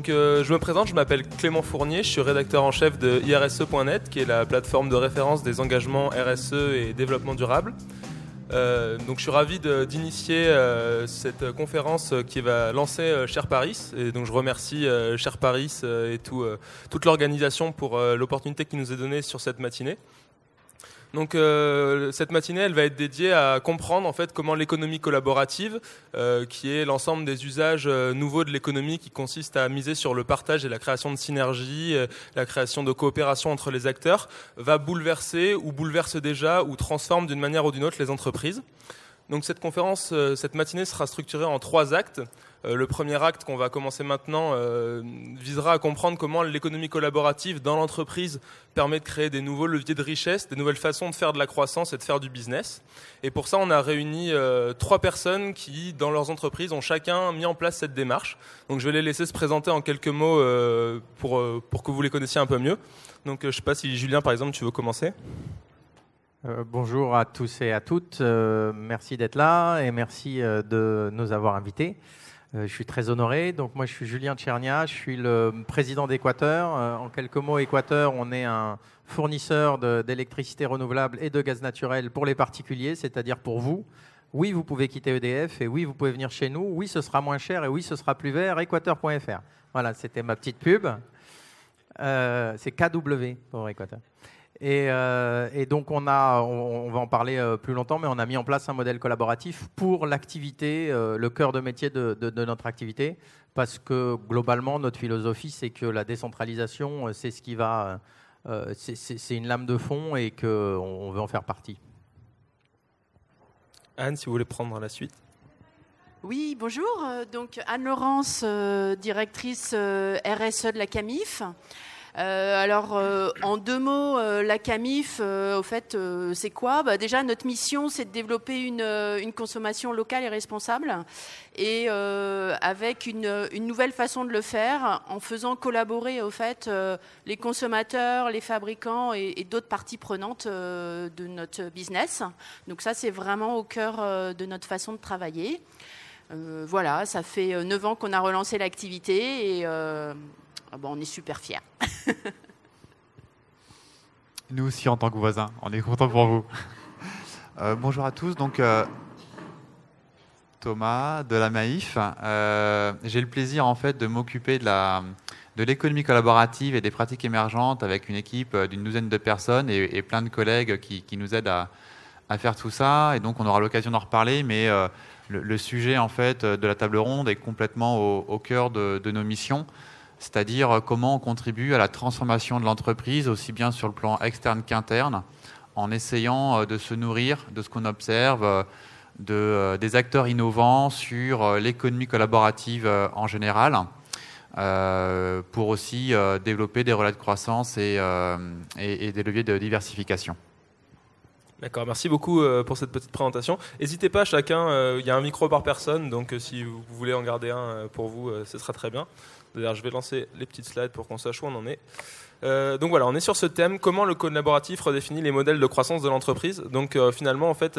Donc je me présente, je m'appelle Clément Fournier, je suis rédacteur en chef de IRSE.net, qui est la plateforme de référence des engagements RSE et développement durable. Euh, je suis ravi d'initier euh, cette conférence qui va lancer euh, Cher Paris. Et donc je remercie Cher Paris et tout, toute l'organisation pour l'opportunité qui nous est donnée sur cette matinée. Donc euh, cette matinée, elle va être dédiée à comprendre en fait comment l'économie collaborative, euh, qui est l'ensemble des usages euh, nouveaux de l'économie, qui consiste à miser sur le partage et la création de synergies, la création de coopération entre les acteurs, va bouleverser ou bouleverse déjà ou transforme d'une manière ou d'une autre les entreprises. Donc cette conférence, cette matinée sera structurée en trois actes. Euh, le premier acte qu'on va commencer maintenant euh, visera à comprendre comment l'économie collaborative dans l'entreprise permet de créer des nouveaux leviers de richesse, des nouvelles façons de faire de la croissance et de faire du business. Et pour ça, on a réuni euh, trois personnes qui, dans leurs entreprises, ont chacun mis en place cette démarche. Donc je vais les laisser se présenter en quelques mots pour, pour que vous les connaissiez un peu mieux. Donc je ne sais pas si Julien, par exemple, tu veux commencer. bonjour à tous et à toutes. merci d'être là et merci de nous avoir invités. Euh, je suis très honoré. Donc moi, je suis Julien Tchernia, je suis le président d'Équateur. Euh, en quelques mots, Équateur, on est un fournisseur d'électricité renouvelable et de gaz naturel pour les particuliers, c'est-à-dire pour vous. Oui, vous pouvez quitter EDF et oui, vous pouvez venir chez nous. Oui, ce sera moins cher et oui, ce sera plus vert. Équateur.fr. Voilà, c'était ma petite pub. Euh, c'est KW pour Équateur. Euh, et, donc on a, on, va en parler euh, plus longtemps, mais on a mis en place un modèle collaboratif pour l'activité, euh, le cœur de métier de, notre activité, parce que globalement notre philosophie c'est que la décentralisation c'est ce qui va, c'est une lame de fond et qu'on on veut en faire partie. Anne, si vous voulez prendre la suite. Oui, bonjour. Donc Anne-Laurence, directrice RSE de la CAMIF. Euh, alors, euh, en deux mots, euh, la CAMIF, au fait, c'est quoi bah, Déjà, notre mission, c'est de développer une, consommation locale et responsable, et avec une, nouvelle façon de le faire, en faisant collaborer, au fait, les consommateurs, les fabricants et, d'autres parties prenantes de notre business. Donc ça, c'est vraiment au cœur de notre façon de travailler. voilà, ça fait neuf ans qu'on a relancé l'activité et ah bon, on est super fiers. Nous aussi, en tant que voisins, on est contents pour vous. Euh, bonjour à tous. Donc, euh, Thomas de la Maïf. Euh, j'ai le plaisir en fait de m'occuper de la de l'économie collaborative et des pratiques émergentes avec une équipe d'une douzaine de personnes et, plein de collègues qui, nous aident à, faire tout ça. Et donc, on aura l'occasion d'en reparler, mais le, sujet en fait de la table ronde est complètement au, cœur de nos missions c'est-à-dire euh, comment on contribue à la transformation de l'entreprise, aussi bien sur le plan externe qu'interne, en essayant euh, de se nourrir de ce qu'on observe euh, de, des acteurs innovants sur l'économie collaborative en général, pour aussi développer des relais de croissance et, et, des leviers de diversification. D'accord, merci beaucoup pour cette petite présentation. N'hésitez pas, chacun, il y a un micro par personne, donc si vous voulez en garder un pour vous, ce sera très bien. D'ailleurs, je vais lancer les petites slides pour qu'on sache où on en est. Euh, donc voilà, on est sur ce thème, comment le collaboratif redéfinit les modèles de croissance de l'entreprise. Donc euh, finalement, en fait,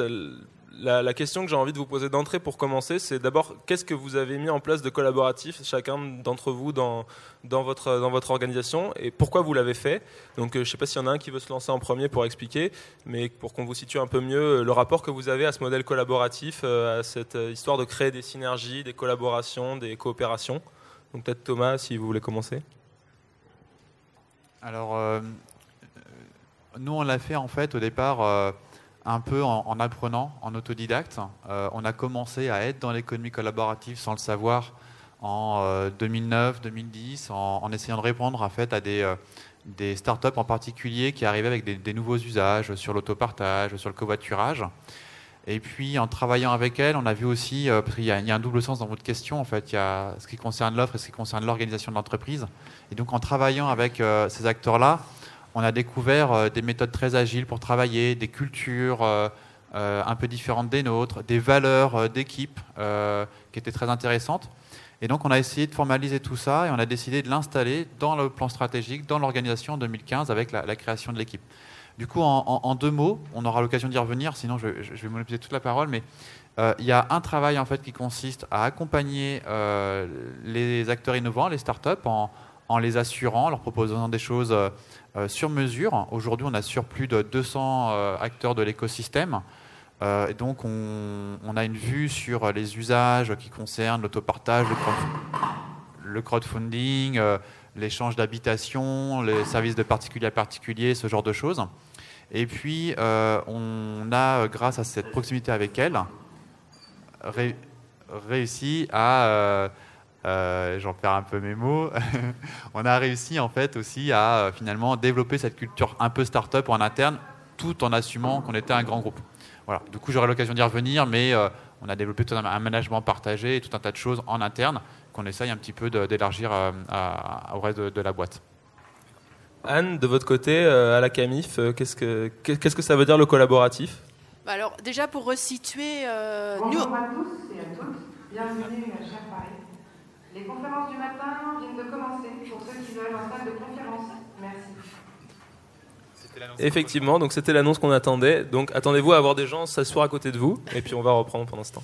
la, question que j'ai envie de vous poser d'entrée pour commencer, c'est d'abord qu'est-ce que vous avez mis en place de collaboratif, chacun d'entre vous dans, dans, votre, dans votre organisation, et pourquoi vous l'avez fait? Donc euh, je ne sais pas s'il y en a un qui veut se lancer en premier pour expliquer, mais pour qu'on vous situe un peu mieux le rapport que vous avez à ce modèle collaboratif, à cette histoire de créer des synergies, des collaborations, des coopérations. Donc peut-être Thomas, si vous voulez commencer. Alors, euh, nous, on l'a fait en fait au départ euh, un peu en, apprenant, en autodidacte. Euh, on a commencé à être dans l'économie collaborative sans le savoir en 2009, 2010, en, essayant de répondre en fait à des, startups en particulier qui arrivaient avec des, des nouveaux usages sur l'autopartage, sur le covoiturage. Et puis en travaillant avec elle, on a vu aussi, euh, parce qu'il y, a un double sens dans votre question, en fait, il y a ce qui concerne l'offre et ce qui concerne l'organisation de l'entreprise. Et donc en travaillant avec euh, ces acteurs-là, on a découvert euh, des méthodes très agiles pour travailler, des cultures un peu différentes des nôtres, des valeurs d'équipe qui étaient très intéressantes. Et donc on a essayé de formaliser tout ça et on a décidé de l'installer dans le plan stratégique, dans l'organisation en 2015 avec la création de l'équipe. Du coup, en, deux mots, on aura l'occasion d'y revenir, sinon je, vais monopoliser toute la parole, mais euh, il y a un travail en fait qui consiste à accompagner euh, les acteurs innovants, les startups, en, en les assurant, leur proposant des choses euh, sur mesure. Aujourd'hui, on a sur plus de 200 acteurs de l'écosystème. et donc, on, a une vue sur les usages qui concernent l'autopartage, le, crowdfunding, l'échange d'habitation, les services de particulier à particulier, ce genre de choses. Et puis, on a, grâce à cette proximité avec elles, réussi à, euh, euh, j'en perds un peu mes mots, on a réussi en fait aussi à euh, finalement développer cette culture un peu start-up en interne, tout en assumant qu'on était un grand groupe. Voilà. Du coup, j'aurai l'occasion d'y revenir, mais on a développé tout un, management partagé et tout un tas de choses en interne qu'on essaye un petit peu d'élargir au reste de, la boîte. Anne, de votre côté, à la CAMIF, qu'est-ce que, qu'est-ce que ça veut dire le collaboratif? Bah alors, déjà pour resituer. Euh, Bonjour nous... à tous et à toutes. Bienvenue, chers Paris. Les conférences du matin viennent de commencer pour ceux qui veulent un salle de conférence. Merci. Effectivement, donc c'était l'annonce qu'on attendait. Donc attendez-vous à avoir des gens s'asseoir à côté de vous et puis on va reprendre pendant ce temps.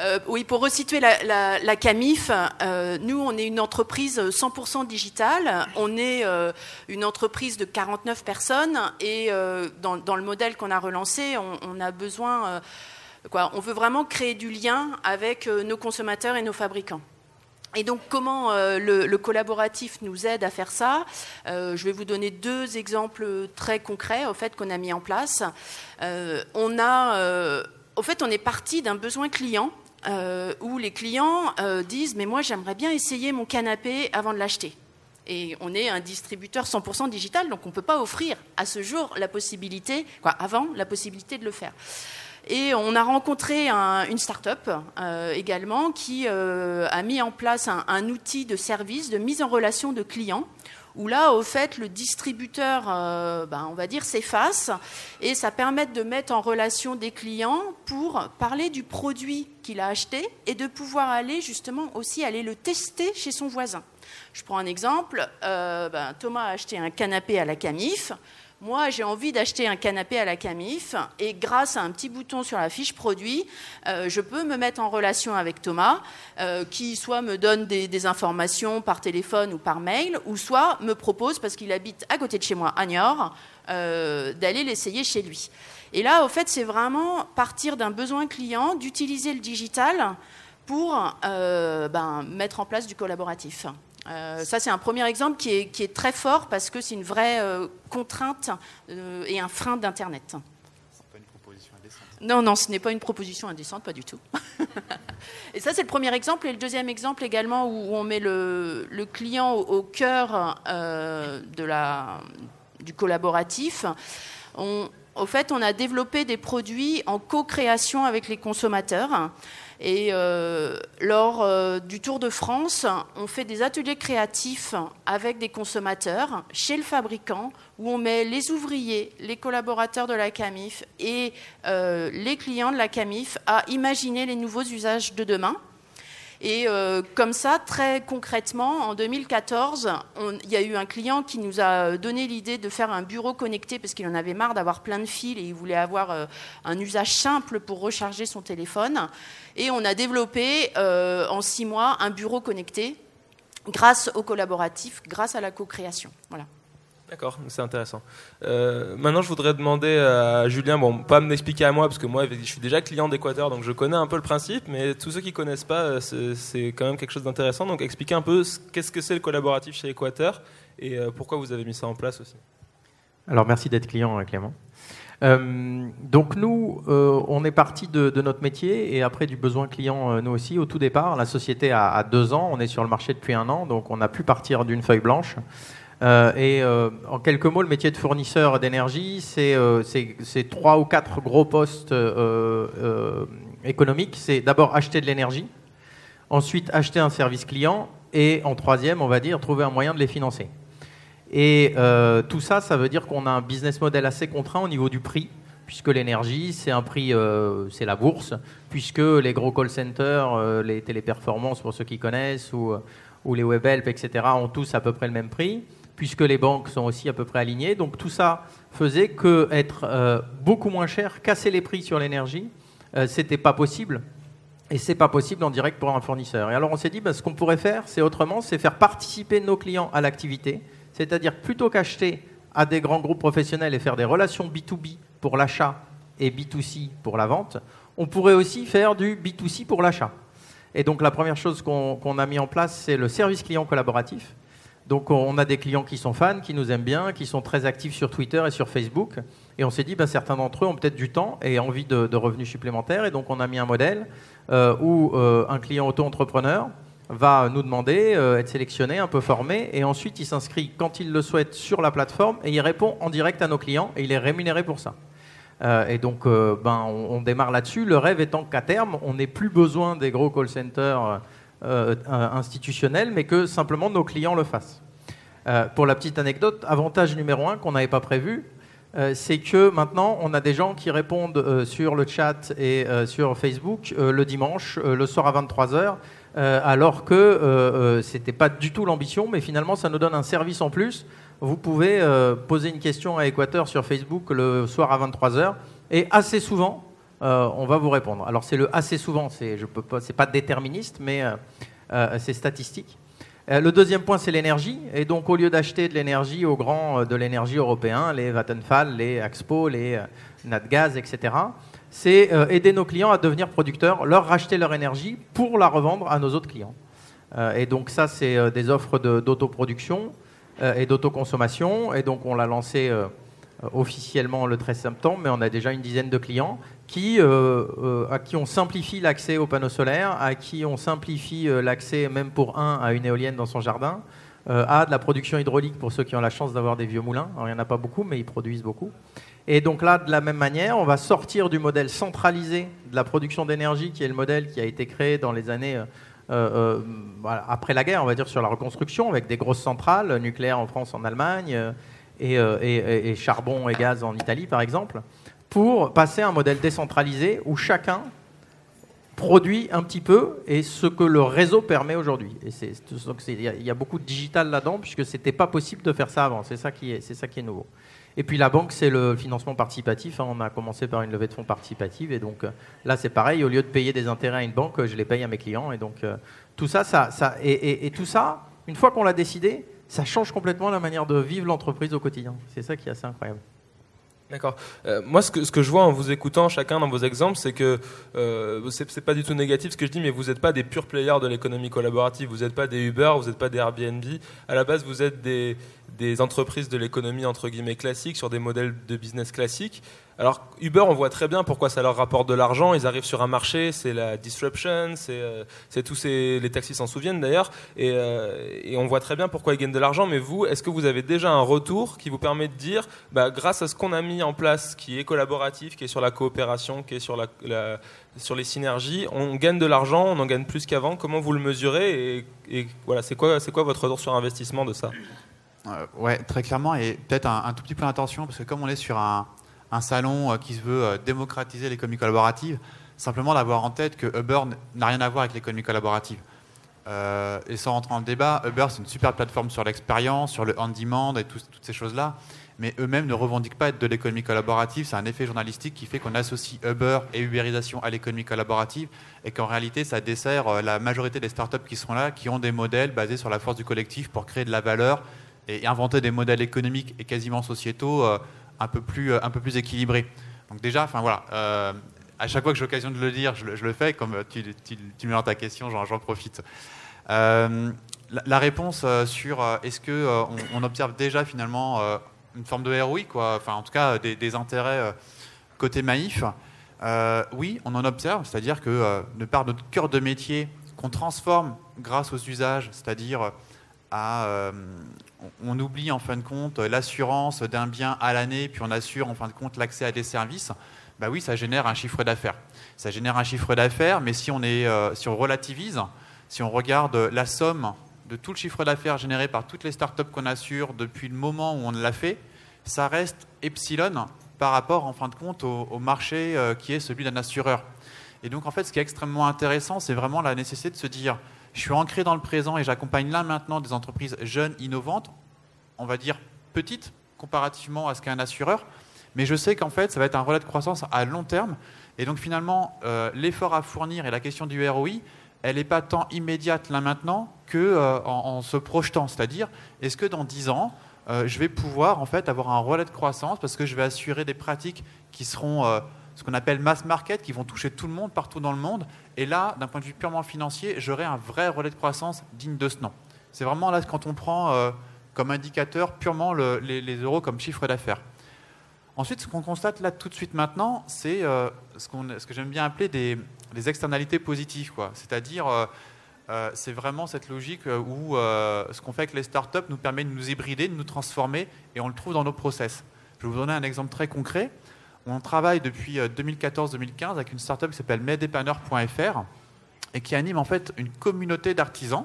Euh, oui, pour resituer la, CAMIF, euh, nous, on est une entreprise 100% digitale. On est euh, une entreprise de 49 personnes et dans, le modèle qu'on a relancé, on, a besoin, quoi, on veut vraiment créer du lien avec nos consommateurs et nos fabricants. Et donc, comment le, collaboratif nous aide à faire ça? Je vais vous donner deux exemples très concrets, au fait, qu'on a mis en place. on a, au fait, on est parti d'un besoin client euh, où les clients euh, disent Mais moi, j'aimerais bien essayer mon canapé avant de l'acheter. Et on est un distributeur 100% digital, donc on ne peut pas offrir à ce jour la possibilité, quoi, avant, la possibilité de le faire. Et on a rencontré une start-up euh, également qui a mis en place un, un, outil de service de mise en relation de clients où là, au fait, le distributeur, euh, ben, on va dire, s'efface et ça permet de mettre en relation des clients pour parler du produit qu'il a acheté et de pouvoir aller justement aussi aller le tester chez son voisin. Je prends un exemple. Euh, ben, Thomas a acheté un canapé à la Camif. Moi, j'ai envie d'acheter un canapé à la Camif et grâce à un petit bouton sur la fiche produit, euh, je peux me mettre en relation avec Thomas, euh, qui soit me donne des, informations par téléphone ou par mail, ou soit me propose, parce qu'il habite à côté de chez moi, à Niort, euh, d'aller l'essayer chez lui. Et là, au fait, c'est vraiment partir d'un besoin client, d'utiliser le digital pour ben, mettre en place du collaboratif. Euh, ça, c'est un premier exemple qui est, très fort parce que c'est une vraie euh, contrainte euh, et un frein d'Internet. Ce n'est pas une proposition indécente. Non, non, ce n'est pas une proposition indécente, pas du tout. et ça, c'est le premier exemple. Et le deuxième exemple également où on met le, client au, cœur de la, du collaboratif. au fait, on a développé des produits en co-création avec les consommateurs. Et euh, lors euh, du Tour de France, on fait des ateliers créatifs avec des consommateurs chez le fabricant où on met les ouvriers, les collaborateurs de la CAMIF et euh, les clients de la CAMIF à imaginer les nouveaux usages de demain. Et euh, comme ça, très concrètement, en 2014, il y a eu un client qui nous a donné l'idée de faire un bureau connecté parce qu'il en avait marre d'avoir plein de fils et il voulait avoir euh, un usage simple pour recharger son téléphone. Et on a développé euh, en six mois un bureau connecté grâce au collaboratif, grâce à la co-création. Voilà. D'accord, c'est intéressant. Euh, maintenant, je voudrais demander à Julien, bon, pas m'expliquer à moi, parce que moi, je suis déjà client d'Équateur, donc je connais un peu le principe, mais tous ceux qui ne connaissent pas, euh, c'est quand même quelque chose d'intéressant. Donc, expliquez un peu qu'est-ce que c'est le collaboratif chez Équateur et euh, pourquoi vous avez mis ça en place aussi. Alors, merci d'être client, Clément. donc nous, on est parti de, notre métier et après du besoin client, nous aussi. Au tout départ, la société a, a, deux ans, on est sur le marché depuis un an, donc on a pu partir d'une feuille blanche. Euh, et euh, en quelques mots, le métier de fournisseur d'énergie, c'est euh, trois ou quatre gros postes économiques. C'est d'abord acheter de l'énergie, ensuite acheter un service client, et en troisième, on va dire, trouver un moyen de les financer. Et tout ça, ça veut dire qu'on a un business model assez contraint au niveau du prix, puisque l'énergie, c'est un prix, c'est la bourse, puisque les gros call centers, les téléperformances, pour ceux qui connaissent, ou, ou les web help, etc., ont tous à peu près le même prix. Puisque les banques sont aussi à peu près alignées. Donc tout ça faisait que être euh, beaucoup moins cher, casser les prix sur l'énergie, euh, c'était pas possible. Et c'est pas possible en direct pour un fournisseur. Et alors on s'est dit, bah, ce qu'on pourrait faire, c'est autrement, c'est faire participer nos clients à l'activité. C'est-à-dire plutôt qu'acheter à des grands groupes professionnels et faire des relations B2B pour l'achat et B2C pour la vente, on pourrait aussi faire du B2C pour l'achat. Et donc la première chose qu'on a mis en place, c'est le service client collaboratif. Donc on a des clients qui sont fans, qui nous aiment bien, qui sont très actifs sur Twitter et sur Facebook. Et on s'est dit, bah, certains d'entre eux ont peut-être du temps et envie de, revenus supplémentaires. Et donc on a mis un modèle euh, où euh, un client auto-entrepreneur va nous demander, euh, être sélectionné, un peu formé, et ensuite il s'inscrit quand il le souhaite sur la plateforme et il répond en direct à nos clients et il est rémunéré pour ça. et donc ben, on, on démarre là-dessus. Le rêve étant qu'à terme, on n'ait plus besoin des gros call centers euh, institutionnel, mais que simplement nos clients le fassent. Euh, pour la petite anecdote, avantage numéro un qu'on n'avait pas prévu, euh, c'est que maintenant, on a des gens qui répondent sur le chat et sur Facebook le dimanche, le soir à 23h, alors que ce n'était pas du tout l'ambition, mais finalement, ça nous donne un service en plus. Vous pouvez poser une question à Équateur sur Facebook le soir à 23h, et assez souvent, euh, on va vous répondre. Alors c'est le assez souvent, c'est je peux pas, c'est pas déterministe, mais euh, euh, c'est statistique. le deuxième point, c'est l'énergie. Et donc, au lieu d'acheter de l'énergie aux grands de l'énergie européen, les Vattenfall, les Axpo, les Natgaz, etc., c'est aider nos clients à devenir producteurs, leur racheter leur énergie pour la revendre à nos autres clients. et donc, ça, c'est des offres d'autoproduction et d'autoconsommation. Et donc, on l'a lancé officiellement le 13 septembre, mais on a déjà une dizaine de clients qui, euh, euh, à qui on simplifie l'accès aux panneaux solaires, à qui on simplifie euh, l'accès même pour un à une éolienne dans son jardin, à de la production hydraulique pour ceux qui ont la chance d'avoir des vieux moulins. Alors, il n'y en a pas beaucoup, mais ils produisent beaucoup. Et donc là, de la même manière, on va sortir du modèle centralisé de la production d'énergie, qui est le modèle qui a été créé dans les années après la guerre, on va dire, sur la reconstruction, avec des grosses centrales nucléaires en France, en Allemagne, et, et charbon et gaz en Italie, par exemple pour passer à un modèle décentralisé où chacun produit un petit peu et ce que le réseau permet aujourd'hui. Et il y, a beaucoup de digital là-dedans puisque c'était pas possible de faire ça avant. C'est ça qui est, c'est ça qui est nouveau. Et puis la banque, c'est le financement participatif. Hein. On a commencé par une levée de fonds participative et donc euh, là, c'est pareil. Au lieu de payer des intérêts à une banque, je les paye à mes clients. Et donc euh, tout ça, ça, ça et, et tout ça, une fois qu'on l'a décidé, ça change complètement la manière de vivre l'entreprise au quotidien. C'est ça qui est assez incroyable. D'accord. Euh, moi, ce que, je vois en vous écoutant chacun dans vos exemples, c'est que euh, c'est pas du tout négatif ce que je dis, mais vous n'êtes pas des purs players de l'économie collaborative. Vous n'êtes pas des Uber, vous n'êtes pas des Airbnb. À la base, vous êtes des, des entreprises de l'économie entre guillemets classiques sur des modèles de business classiques. Alors Uber, on voit très bien pourquoi ça leur rapporte de l'argent. Ils arrivent sur un marché, c'est la disruption, c'est euh, tous les taxis s'en souviennent d'ailleurs, euh, et, on voit très bien pourquoi ils gagnent de l'argent. Mais vous, est-ce que vous avez déjà un retour qui vous permet de dire, bah, grâce à ce qu'on a mis en place, qui est collaboratif, qui est sur la coopération, qui est sur, les synergies, on gagne de l'argent, on en gagne plus qu'avant. Comment vous le mesurez et, voilà, c'est quoi, quoi votre retour sur investissement de ça? Euh, Ouais, très clairement, et peut-être un, un, tout petit peu d'intention, parce que comme on est sur un un salon euh, qui se veut euh, démocratiser l'économie collaborative, simplement d'avoir en tête que Uber n'a rien à voir avec l'économie collaborative. Euh, et sans rentrer dans le débat, Uber c'est une super plateforme sur l'expérience, sur le on-demand et toutes ces choses-là, mais eux-mêmes ne revendiquent pas être de l'économie collaborative. C'est un effet journalistique qui fait qu'on associe Uber et Uberisation à l'économie collaborative et qu'en réalité ça dessert la majorité des startups qui sont là, qui ont des modèles basés sur la force du collectif pour créer de la valeur et inventer des modèles économiques et quasiment sociétaux un peu plus, euh, un peu plus équilibré. Donc déjà, enfin voilà, euh, à chaque fois que j'ai l'occasion de le dire, je, le fais. Comme tu, tu, me rends ta question, j'en profite. Euh, la, réponse sur est-ce que on, observe déjà finalement une forme de ROI, quoi, enfin en tout cas des, intérêts côté Maïf. oui, on en observe, c'est-à-dire que de par notre cœur de métier qu'on transforme grâce aux usages, c'est-à-dire à, on oublie en fin de compte l'assurance d'un bien à l'année, puis on assure en fin de compte l'accès à des services, bah oui, ça génère un chiffre d'affaires. Ça génère un chiffre d'affaires, mais si on, est, euh, si on relativise, si on regarde la somme de tout le chiffre d'affaires généré par toutes les startups qu'on assure depuis le moment où on l'a fait, ça reste epsilon par rapport en fin de compte au, marché euh, qui est celui d'un assureur. Et donc en fait, ce qui est extrêmement intéressant, c'est vraiment la nécessité de se dire je suis ancré dans le présent et j'accompagne là maintenant des entreprises jeunes, innovantes, on va dire, petite comparativement à ce qu'est un assureur. Mais je sais qu'en fait, ça va être un relais de croissance à long terme. Et donc finalement, euh, l'effort à fournir et la question du ROI, elle n'est pas tant immédiate là maintenant que euh, en, se projetant. C'est-à-dire, est-ce que dans 10 ans, euh, je vais pouvoir en fait avoir un relais de croissance parce que je vais assurer des pratiques qui seront ce qu'on appelle mass market, qui vont toucher tout le monde partout dans le monde. Et là, d'un point de vue purement financier, j'aurai un vrai relais de croissance digne de ce nom. C'est vraiment là quand on prend comme indicateur purement les, euros comme chiffre d'affaires. Ensuite, ce qu'on constate là tout de suite maintenant, c'est euh, ce, que j'aime bien appeler des, externalités positives. C'est-à-dire, euh, euh, c'est vraiment cette logique où ce qu'on fait avec les startups nous permet de nous hybrider, de nous transformer, et on le trouve dans nos process. Je vais vous donner un exemple très concret. On travaille depuis 2014-2015 avec une startup qui s'appelle medepanner.fr et qui anime en fait une communauté d'artisans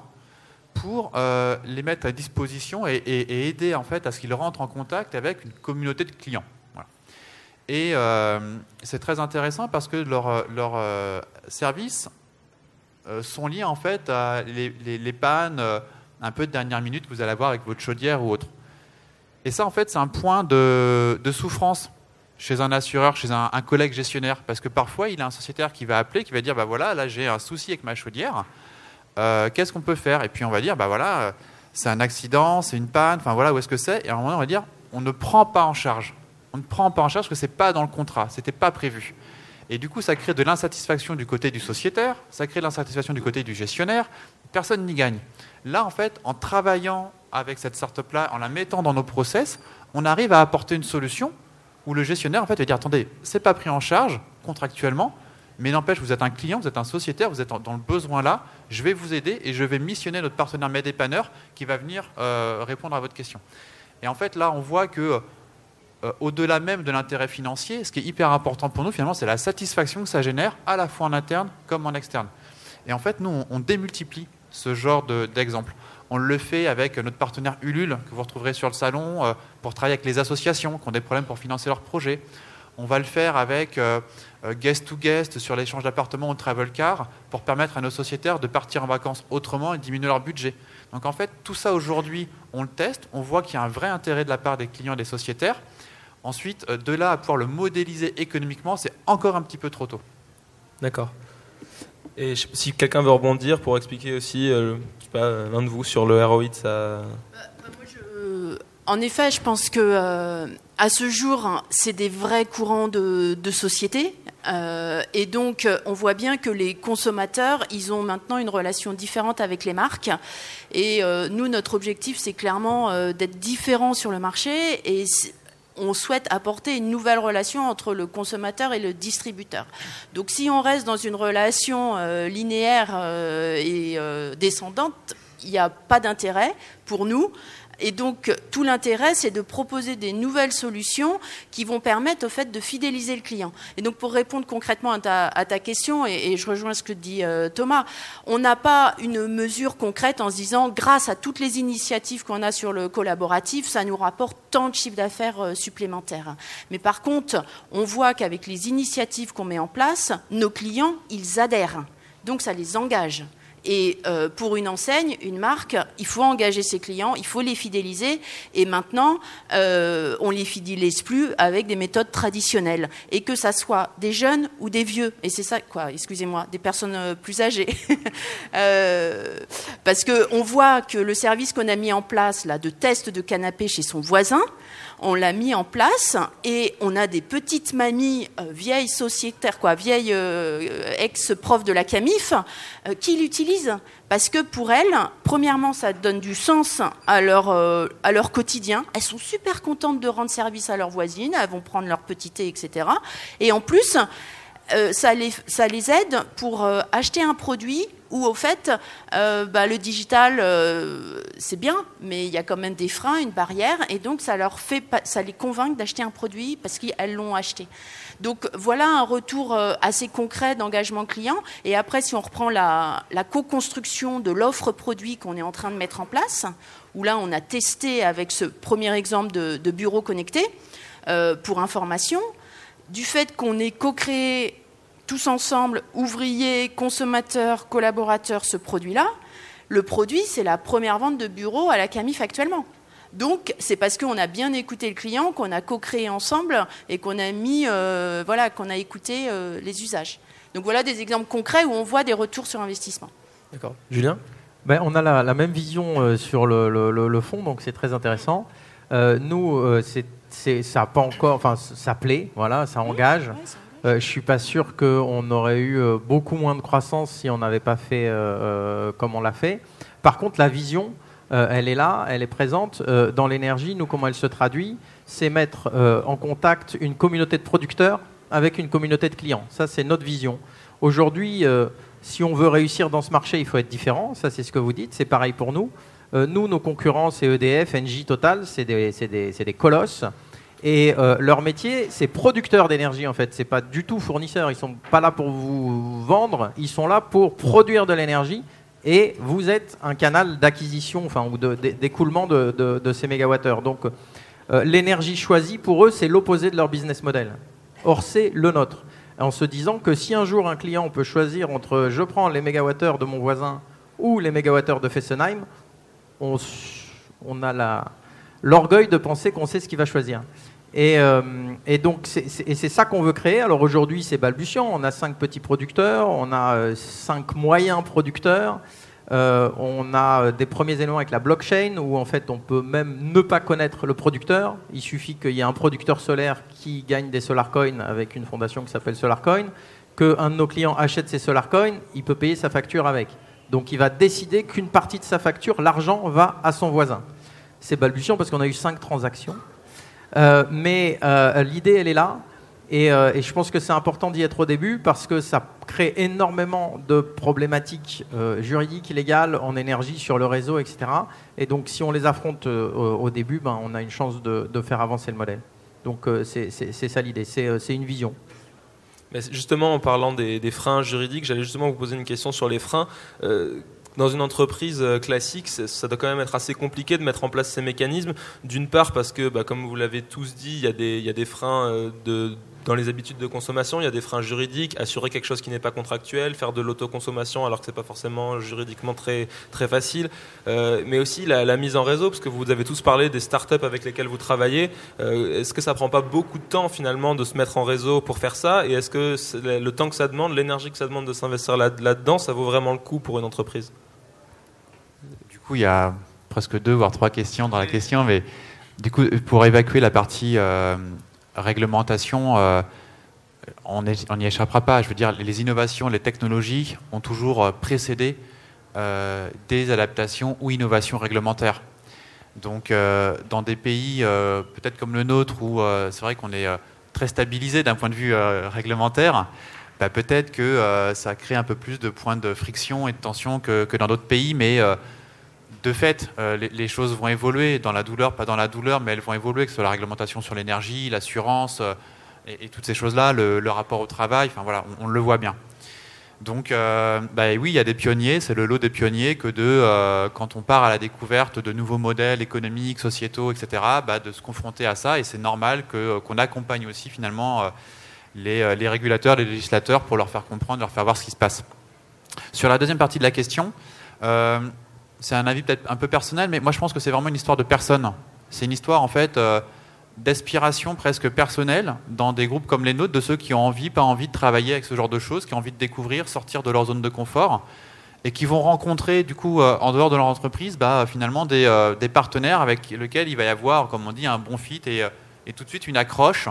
pour euh, les mettre à disposition et, aider en fait à ce qu'ils rentrent en contact avec une communauté de clients. Et euh, c'est très intéressant parce que leurs leur, euh, services sont liés en fait à les, pannes un peu de dernière minute que vous allez avoir avec votre chaudière ou autre. Et ça en fait c'est un point de, souffrance chez un assureur, chez un, collègue gestionnaire, parce que parfois il a un sociétaire qui va appeler, qui va dire bah voilà là j'ai un souci avec ma chaudière. Euh, qu'est-ce qu'on peut faire? Et puis on va dire, bah voilà, euh, c'est un accident, c'est une panne, enfin voilà, où est-ce que c'est Et à un moment, on va dire, on ne prend pas en charge. On ne prend pas en charge parce que ce n'est pas dans le contrat, ce n'était pas prévu. Et du coup, ça crée de l'insatisfaction du côté du sociétaire, ça crée de l'insatisfaction du côté du gestionnaire, personne n'y gagne. Là, en fait, en travaillant avec cette startup-là, en la mettant dans nos process, on arrive à apporter une solution où le gestionnaire, en fait, va dire, attendez, c'est pas pris en charge contractuellement, mais n'empêche, vous êtes un client, vous êtes un sociétaire, vous êtes dans le besoin là, je vais vous aider et je vais missionner notre partenaire MedEpanner qui va venir euh, répondre à votre question. Et en fait, là, on voit que euh, au-delà même de l'intérêt financier, ce qui est hyper important pour nous, finalement, c'est la satisfaction que ça génère, à la fois en interne comme en externe. Et en fait, nous, on, démultiplie ce genre d'exemple. On le fait avec notre partenaire Ulule, que vous retrouverez sur le salon, euh, pour travailler avec les associations qui ont des problèmes pour financer leurs projets. On va le faire avec euh, euh, guest to guest sur l'échange d'appartements ou travel car pour permettre à nos sociétaires de partir en vacances autrement et diminuer leur budget. Donc en fait, tout ça aujourd'hui, on le teste, on voit qu'il y a un vrai intérêt de la part des clients et des sociétaires. Ensuite, de là à pouvoir le modéliser économiquement, c'est encore un petit peu trop tôt. D'accord. Et si quelqu'un veut rebondir pour expliquer aussi, l'un de vous sur le ROI de sa... Bah, en effet, je pense que euh, à ce jour, c'est des vrais courants de, société. Euh, et donc, on voit bien que les consommateurs, ils ont maintenant une relation différente avec les marques. Et euh, nous, notre objectif, c'est clairement d'être différents sur le marché. Et on souhaite apporter une nouvelle relation entre le consommateur et le distributeur. Donc, si on reste dans une relation linéaire et descendante, il n'y a pas d'intérêt pour nous. Et donc, tout l'intérêt, c'est de proposer des nouvelles solutions qui vont permettre au fait de fidéliser le client. Et donc, pour répondre concrètement à ta, question, et, je rejoins ce que dit euh, Thomas, on n'a pas une mesure concrète en se disant, grâce à toutes les initiatives qu'on a sur le collaboratif, ça nous rapporte tant de chiffres d'affaires euh, supplémentaires. Mais par contre, on voit qu'avec les initiatives qu'on met en place, nos clients, ils adhèrent. Donc, ça les engage. Et euh, pour une enseigne, une marque, il faut engager ses clients, il faut les fidéliser. Et maintenant, euh, on les fidélise plus avec des méthodes traditionnelles. Et que ça soit des jeunes ou des vieux. Et c'est ça, quoi, excusez-moi, des personnes euh, plus âgées. parce qu'on voit que le service qu'on a mis en place, là, de test de canapé chez son voisin, on l'a mis en place et on a des petites mamies euh, vieilles sociétaires, vieilles euh, ex-profs de la CAMIF, euh, qui l'utilisent. Parce que pour elles, premièrement, ça donne du sens à leur, à leur quotidien. Elles sont super contentes de rendre service à leurs voisines, elles vont prendre leur petit thé, etc. Et en plus, ça, les, ça les aide pour acheter un produit où au fait, euh, bah, le digital, euh, c'est bien, mais il y a quand même des freins, une barrière, et donc ça, leur fait, ça les convainc d'acheter un produit parce qu'elles l'ont acheté. Donc voilà un retour euh, assez concret d'engagement client. Et après, si on reprend la, co-construction de l'offre produit qu'on est en train de mettre en place, où là on a testé avec ce premier exemple de, bureau connecté, pour information, du fait qu'on ait co-créé tous ensemble, ouvriers, consommateurs, collaborateurs, ce produit-là, le produit, c'est la première vente de bureau à la CAMIF actuellement. Donc, c'est parce qu'on a bien écouté le client qu'on a co-créé ensemble et qu'on a mis, euh, voilà, qu'on a écouté euh, les usages. Donc voilà des exemples concrets où on voit des retours sur investissement. D'accord. Julien? Ben, On a la, même vision euh, sur le, fond, donc c'est très intéressant. nous, c'est, ça pas encore, enfin, ça plaît, voilà, ça engage. Je je suis pas sûr qu'on aurait eu beaucoup moins de croissance si on n'avait pas fait comme on l'a fait. Par contre, la vision, euh, elle est là, elle est présente. Euh, dans l'énergie, nous, comment elle se traduit C'est mettre euh, en contact une communauté de producteurs avec une communauté de clients. Ça, c'est notre vision. Aujourd'hui, si on veut réussir dans ce marché, il faut être différent. Ça, c'est ce que vous dites. C'est pareil pour nous. nous, nos concurrents, c'est EDF, Engie, Total, c'est des, des, colosses. Et leur métier, c'est producteur d'énergie en fait. C'est pas du tout fournisseur. Ils sont pas là pour vous vendre. Ils sont là pour produire de l'énergie et vous êtes un canal d'acquisition enfin, ou d'écoulement de, de, ces mégawattheures. Donc euh, l'énergie choisie pour eux, c'est l'opposé de leur business model. Or, c'est le nôtre. En se disant que si un jour un client peut choisir entre je prends les mégawattheures de mon voisin ou les mégawattheures de Fessenheim, on a l'orgueil de penser qu'on sait ce qu'il va choisir. Euh, et, donc, c'est ça qu'on veut créer. Alors aujourd'hui, c'est balbutiant. On a cinq petits producteurs, on a euh, cinq moyens producteurs. Euh, on a des premiers éléments avec la blockchain où en fait on peut même ne pas connaître le producteur. Il suffit qu'il y ait un producteur solaire qui gagne des solar coins avec une fondation qui s'appelle Solarcoin, qu'un de nos clients achète ces solar coins, il peut payer sa facture avec. Donc il va décider qu'une partie de sa facture, l'argent va à son voisin. C'est balbutiant parce qu'on a eu cinq transactions. Euh, mais euh, l'idée, elle est là. Euh, et, je pense que c'est important d'y être au début parce que ça crée énormément de problématiques juridiques, légales, en énergie, sur le réseau, etc. Et donc, si on les affronte au, début, ben, on a une chance de, faire avancer le modèle. Donc, c'est ça l'idée, c'est une vision. Mais justement, en parlant des, des freins juridiques, j'allais justement vous poser une question sur les freins dans une entreprise euh, classique, ça doit quand même être assez compliqué de mettre en place ces mécanismes. D'une part parce que, bah, comme vous l'avez tous dit, il y, a des, freins euh, dans les habitudes de consommation, il y a des freins juridiques, assurer quelque chose qui n'est pas contractuel, faire de l'autoconsommation alors que ce n'est pas forcément juridiquement très, facile, euh, mais aussi la, mise en réseau, parce que vous avez tous parlé des startups avec lesquelles vous travaillez. est-ce que ça prend pas beaucoup de temps finalement de se mettre en réseau pour faire ça? Et est-ce que le temps que ça demande, l'énergie que ça demande de s'investir là-dedans, ça vaut vraiment le coup pour une entreprise? Il y a presque deux, voire trois questions dans la question, mais du coup, pour évacuer la partie euh, réglementation, euh, on n'y échappera pas. Je veux dire, les innovations, les technologies ont toujours euh, précédé des adaptations ou innovations réglementaires. Donc, dans des pays peut-être comme le nôtre, où c'est vrai qu'on est très stabilisé d'un point de vue réglementaire, bah, peut-être que ça crée un peu plus de points de friction et de tension que, que dans d'autres pays, mais de fait, euh, les, choses vont évoluer dans la douleur, pas dans la douleur, mais elles vont évoluer, que ce soit la réglementation sur l'énergie, l'assurance euh, et, toutes ces choses-là, le, rapport au travail, enfin voilà, on, le voit bien. Donc, euh, bah oui, il y a des pionniers, c'est le lot des pionniers que de, quand on part à la découverte de nouveaux modèles économiques, sociétaux, etc., bah, de se confronter à ça, et c'est normal qu'on accompagne aussi finalement les, les, régulateurs, les législateurs pour leur faire comprendre, leur faire voir ce qui se passe. Sur la deuxième partie de la question, c'est un avis peut-être un peu personnel, mais moi je pense que c'est vraiment une histoire de personne. C'est une histoire en fait euh, d'aspiration presque personnelle dans des groupes comme les nôtres, de ceux qui ont envie, pas envie de travailler avec ce genre de choses, qui ont envie de découvrir, sortir de leur zone de confort, et qui vont rencontrer du coup euh, en dehors de leur entreprise, bah, finalement des, euh, des, partenaires avec lesquels il va y avoir, comme on dit, un bon fit et, tout de suite une accroche,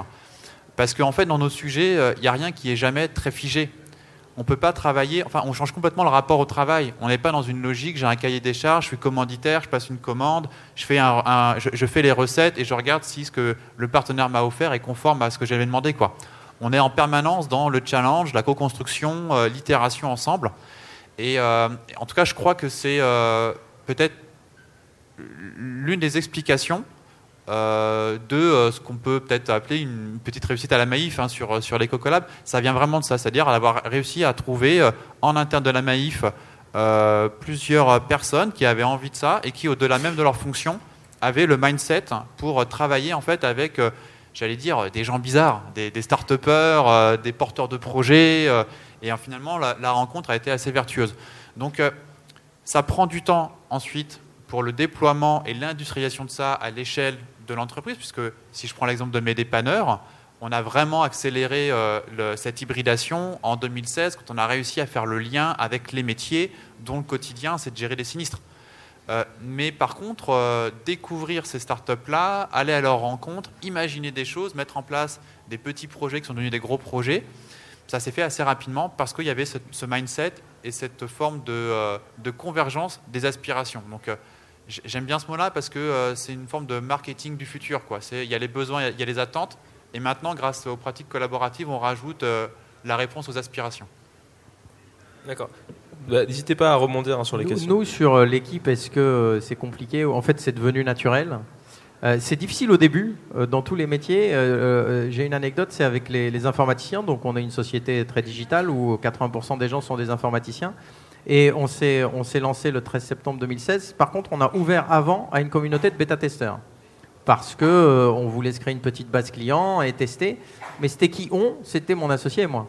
parce qu'en fait dans nos sujets, il n'y a rien qui est jamais très figé on peut pas travailler, enfin on change complètement le rapport au travail. On n'est pas dans une logique, j'ai un cahier des charges, je suis commanditaire, je passe une commande, je fais, les recettes et je regarde si ce que le partenaire m'a offert est conforme à ce que j'avais demandé. On est en permanence dans le challenge, la co-construction, euh, l'itération ensemble. Et euh, en tout cas, je crois que c'est euh, peut-être l'une des explications euh, de euh, ce qu'on peut peut-être appeler une petite réussite à la Maïf hein, sur, sur l'EcoCollab. Ça vient vraiment de ça, c'est-à-dire avoir réussi à trouver euh, en interne de la Maïf plusieurs personnes qui avaient envie de ça et qui, au-delà même de leur fonction, avaient le mindset pour travailler en fait avec, j'allais dire, des gens bizarres, des, start-upers, des porteurs de projets. et finalement, la, rencontre a été assez vertueuse. Donc, ça prend du temps ensuite pour le déploiement et l'industrialisation de ça à l'échelle de l'entreprise, puisque si je prends l'exemple de mes dépanneurs, on a vraiment accéléré euh, cette hybridation en 2016 quand on a réussi à faire le lien avec les métiers dont le quotidien c'est de gérer des sinistres. Euh, mais par contre, euh, découvrir ces startups-là, aller à leur rencontre, imaginer des choses, mettre en place des petits projets qui sont devenus des gros projets, ça s'est fait assez rapidement parce qu'il y avait ce, mindset et cette forme de, de convergence des aspirations. Donc, J'aime bien ce mot-là parce que c'est une forme de marketing du futur. Quoi. Il y a les besoins, il y a les attentes, et maintenant, grâce aux pratiques collaboratives, on rajoute euh, la réponse aux aspirations. D'accord. Bah, n'hésitez pas à rebondir hein, sur les questions. Nous, sur euh, l'équipe, est-ce que euh, c'est compliqué En fait, c'est devenu naturel? c'est difficile au début, dans tous les métiers. J'ai une anecdote, c'est avec les, informaticiens. Donc, on est une société très digitale où 80% des gens sont des informaticiens. Et on s'est lancé le 13 septembre 2016. Par contre, on a ouvert avant à une communauté de bêta-testeurs parce que euh, voulait se créer une petite base client et tester. Mais c'était qui on? C'était mon associé et moi.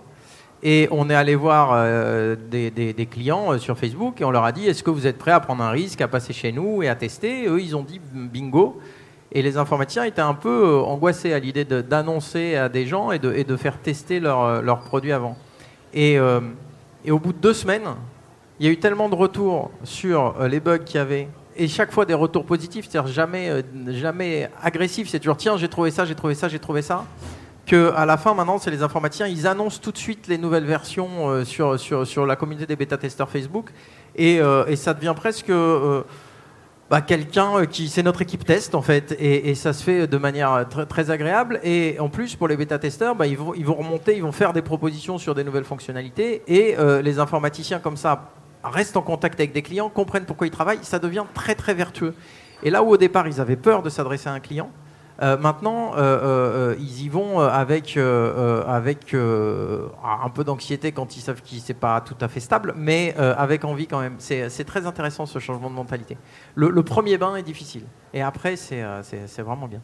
Et on est allé voir euh, des, clients euh, sur Facebook et on leur a dit est-ce que vous êtes prêts à prendre un risque, à passer chez nous et à tester? Eux, ils ont dit bingo. Et les informaticiens étaient un peu angoissés à l'idée d'annoncer à des gens et de, faire tester leurs produits avant. Et, et, au bout de deux semaines, il y a eu tellement de retours sur les bugs qu'il y avait et chaque fois des retours positifs, c'est-à-dire jamais, euh, jamais agressif, c'est toujours tiens, j'ai trouvé ça, j'ai trouvé ça, j'ai trouvé ça. Que à la fin, maintenant, c'est les informaticiens, ils annoncent tout de suite les nouvelles versions euh, sur, sur, sur, la communauté des bêta-testeurs Facebook. Et, euh, et, ça devient presque bah, quelqu'un qui. C'est notre équipe test, en fait. Et, et ça se fait de manière très, agréable. Et en plus, pour les bêta-testeurs, bah, ils, vont, ils vont remonter, ils vont faire des propositions sur des nouvelles fonctionnalités. Et les informaticiens, comme ça, restent en contact avec des clients, comprennent pourquoi ils travaillent, ça devient très très vertueux. Et là où au départ ils avaient peur de s'adresser à un client, euh, maintenant, euh, euh, ils y vont avec, avec un peu d'anxiété quand ils savent qu'il n'est pas tout à fait stable, mais avec envie quand même. C'est très intéressant ce changement de mentalité. le premier bain est difficile, et après, c'est vraiment bien.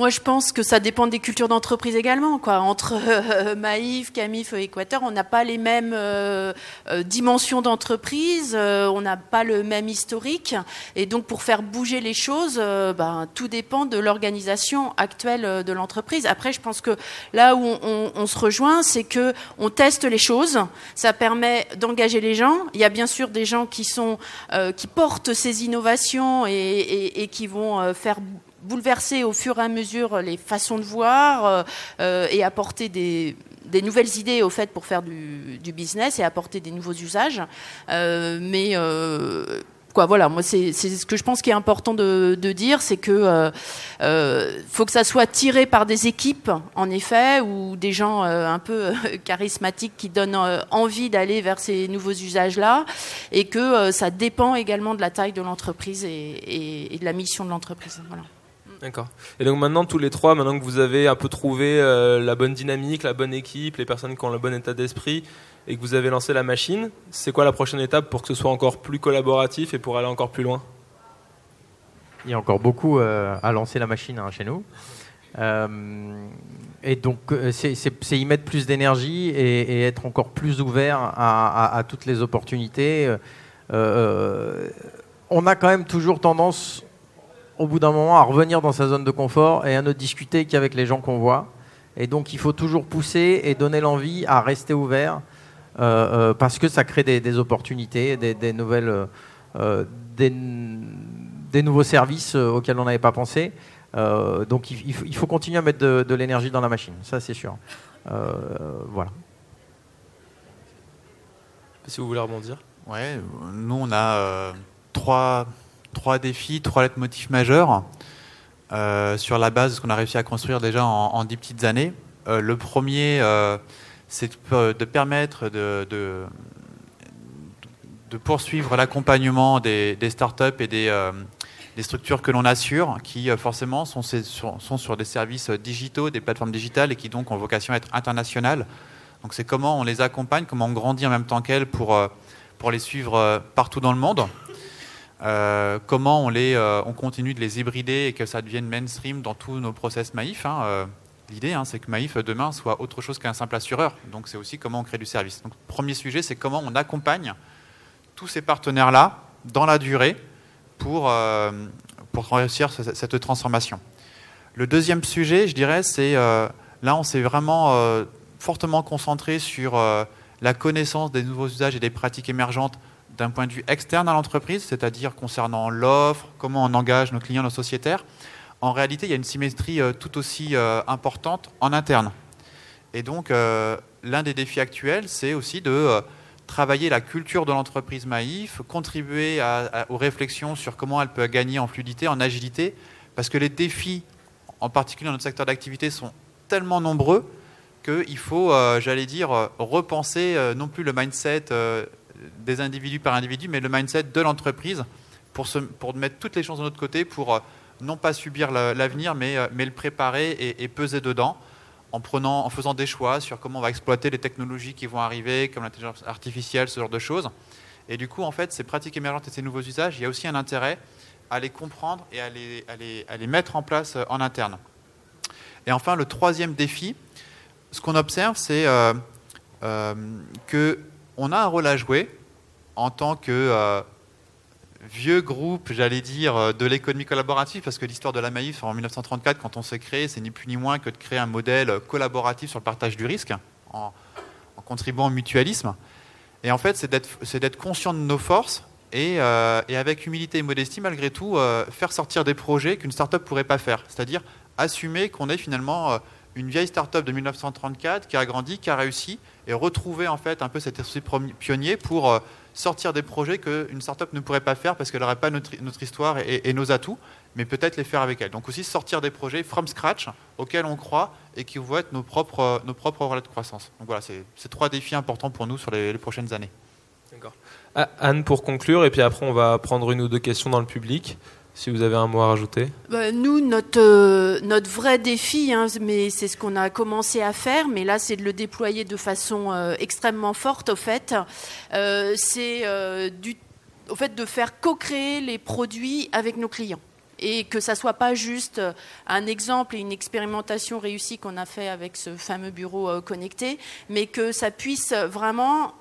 Moi, je pense que ça dépend des cultures d'entreprise également. Entre euh, Maïf, Camif Équateur, on n'a pas les mêmes euh, euh, dimensions d'entreprise, on n'a pas le même historique. Et donc, pour faire bouger les choses, ben, tout dépend de l'organisation actuelle de l'entreprise. Après, je pense que là où on, se rejoint, c'est que on teste les choses. Ça permet d'engager les gens. Il y a bien sûr des gens qui sont qui portent ces innovations et, et qui vont faire bouleverser au fur et à mesure les façons de voir euh, euh, et apporter des, nouvelles idées au fait pour faire du, business et apporter des nouveaux usages. Euh, mais quoi, voilà, moi c'est ce que je pense qui est important de, dire, c'est que faut que ça soit tiré par des équipes, en effet, ou des gens un peu charismatiques qui donnent envie d'aller vers ces nouveaux usages-là, et que ça dépend également de la taille de l'entreprise et, et, de la mission de l'entreprise. Voilà. D'accord. Et donc maintenant, tous les trois, maintenant que vous avez un peu trouvé euh, la bonne dynamique, la bonne équipe, les personnes qui ont le bon état d'esprit, et que vous avez lancé la machine, c'est quoi la prochaine étape pour que ce soit encore plus collaboratif et pour aller encore plus loin? Il y a encore beaucoup euh, à lancer la machine hein, chez nous. Euh, et donc, c'est y mettre plus d'énergie et, être encore plus ouvert à, à toutes les opportunités. on a quand même toujours tendance au bout d'un moment à revenir dans sa zone de confort et à ne discuter qu'avec les gens qu'on voit. Et donc il faut toujours pousser et donner l'envie à rester ouvert euh, euh, parce que ça crée des, opportunités, des, nouvelles, euh, des, nouveaux services auxquels on n'avait pas pensé. donc il, faut continuer à mettre de, de l'énergie dans la machine, ça c'est sûr. voilà. Si vous voulez rebondir. Ouais, nous on a trois trois défis, trois motifs majeurs euh, sur la base de ce qu'on a réussi à construire déjà en, dix petites années. Euh, le premier, euh, c'est de, permettre de, poursuivre l'accompagnement des, startups et des, structures que l'on assure, qui forcément sont, sur des services digitaux, des plateformes digitales et qui donc ont vocation à être internationales. Donc c'est comment on les accompagne, comment on grandit en même temps qu'elles pour les suivre partout dans le monde. Euh, comment on, les, euh, on continue de les hybrider et que ça devienne mainstream dans tous nos process Maïf. Hein, euh, l'idée, hein, c'est que Maïf demain soit autre chose qu'un simple assureur. Donc c'est aussi comment on crée du service. Donc premier sujet, c'est comment on accompagne tous ces partenaires-là dans la durée pour, pour réussir cette transformation. Le deuxième sujet, je dirais, c'est là, on s'est vraiment fortement concentré sur la connaissance des nouveaux usages et des pratiques émergentes d'un point de vue externe à l'entreprise, c'est-à-dire concernant l'offre, comment on engage nos clients, nos sociétaires. En réalité, il y a une symétrie euh, tout aussi euh, importante en interne. Et donc, euh, l'un des défis actuels, c'est aussi de travailler la culture de l'entreprise Maïf, contribuer aux réflexions sur comment elle peut gagner en fluidité, en agilité, parce que les défis, en particulier dans notre secteur d'activité, sont tellement nombreux qu'il faut, j'allais dire, repenser non plus le mindset des individus par individu, mais le mindset de l'entreprise pour, pour mettre toutes les chances de notre côté pour non pas subir l'avenir, mais, mais le préparer et, peser dedans en, prenant, en faisant des choix sur comment on va exploiter les technologies qui vont arriver, comme l'intelligence artificielle, ce genre de choses. Et du coup, en fait, ces pratiques émergentes et ces nouveaux usages, il y a aussi un intérêt à les comprendre et à les, à les, à les mettre en place en interne. Et enfin, le troisième défi, ce qu'on observe, c'est euh, euh, qu'on a un rôle à jouer en tant que euh, vieux groupe, j'allais dire, de l'économie collaborative, parce que l'histoire de la Maïf en 1934, quand on s'est créé, c'est ni plus ni moins que de créer un modèle collaboratif sur le partage du risque, en, contribuant au mutualisme. Et en fait, c'est d'être conscient de nos forces et, et, avec humilité et modestie, malgré tout, faire sortir des projets qu'une start-up pourrait pas faire. C'est-à-dire assumer qu'on est finalement une vieille start-up de 1934 qui a grandi, qui a réussi et retrouver en fait un peu cet esprit pionnier pour euh, sortir des projets qu'une start-up ne pourrait pas faire parce qu'elle n'aurait pas notre, histoire et, nos atouts, mais peut-être les faire avec elle. Donc aussi sortir des projets from scratch auxquels on croit et qui vont être nos propres, nos propres relais de croissance. Donc voilà, c'est trois défis importants pour nous sur les, prochaines années. Anne, pour conclure, et puis après on va prendre une ou deux questions dans le public si vous avez un mot à rajouter bah, Nous, notre, euh, notre vrai défi, hein, mais c'est ce qu'on a commencé à faire, mais là, c'est de le déployer de façon euh, extrêmement forte, au fait. Euh, c'est au fait de faire co-créer les produits avec nos clients et que ça soit pas juste un exemple et une expérimentation réussie qu'on a fait avec ce fameux bureau connecté, mais que ça puisse vraiment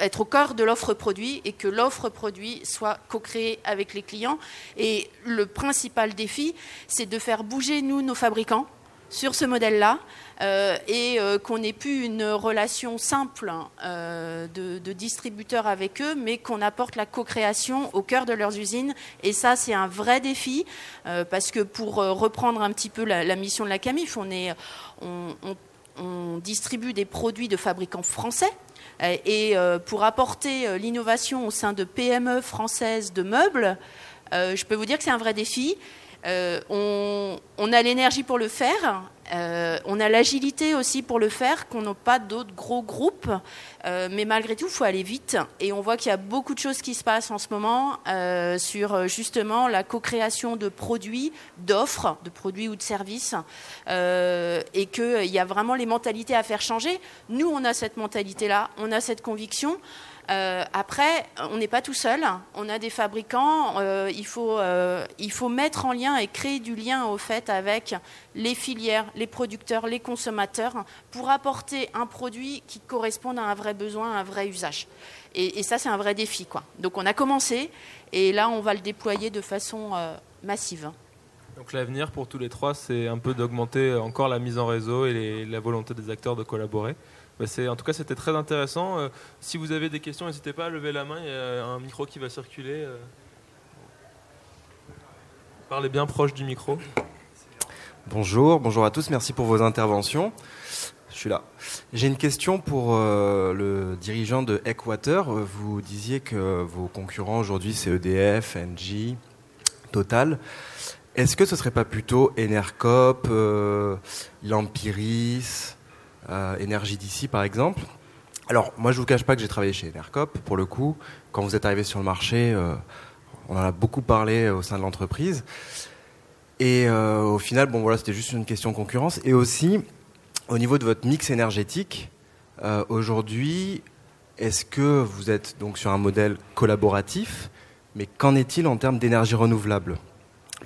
être au cœur de l'offre produit et que l'offre produit soit co-créée avec les clients. Et le principal défi, c'est de faire bouger, nous, nos fabricants, sur ce modèle-là euh, et euh, qu'on n'ait plus une relation simple euh, de, distributeur avec eux, mais qu'on apporte la co-création au cœur de leurs usines. Et ça, c'est un vrai défi parce que pour reprendre un petit peu la, mission de la Camif, on, distribue des produits de fabricants français et euh, pour apporter euh, l'innovation au sein de PME françaises de meubles, je peux vous dire que c'est un vrai défi. on, a l'énergie pour le faire, euh, on a l'agilité aussi pour le faire, qu'on n'a pas d'autres gros groupes, euh, mais malgré tout, il faut aller vite. Et on voit qu'il y a beaucoup de choses qui se passent en ce moment euh, sur justement la co-création de produits, d'offres, de produits ou de services, et qu'il y a vraiment les mentalités à faire changer. Nous, on a cette mentalité-là, on a cette conviction. Euh, après, on n'est pas tout seul. On a des fabricants. Euh, il, faut, euh, il faut mettre en lien et créer du lien au fait avec les filières, les producteurs, les consommateurs pour apporter un produit qui corresponde à un vrai besoin, à un vrai usage. Et, ça, c'est un vrai défi. Quoi. Donc on a commencé et là, on va le déployer de façon massive. Donc l'avenir pour tous les trois, c'est un peu d'augmenter encore la mise en réseau et la volonté des acteurs de collaborer. Bah, en tout cas, c'était très intéressant. Euh, si vous avez des questions, n'hésitez pas à lever la main. Il y a un micro qui va circuler. Euh. Parlez bien proche du micro. Bonjour, bonjour à tous. Merci pour vos interventions. Je suis là. J'ai une question pour euh, le dirigeant de Eckwater. Vous disiez que vos concurrents aujourd'hui, c'est EDF, Engie, Total. Est-ce que ce serait pas plutôt Enercop, Lampiris, énergie d'ici par exemple. Alors moi je vous cache pas que j'ai travaillé chez Enercop pour le coup. Quand vous êtes arrivé sur le marché, euh, on en a beaucoup parlé au sein de l'entreprise. Et euh, au final, bon voilà, c'était juste une question de concurrence. Et aussi, au niveau de votre mix énergétique, aujourd'hui, est-ce que vous êtes donc sur un modèle collaboratif? Mais qu'en est-il en termes d'énergie renouvelable?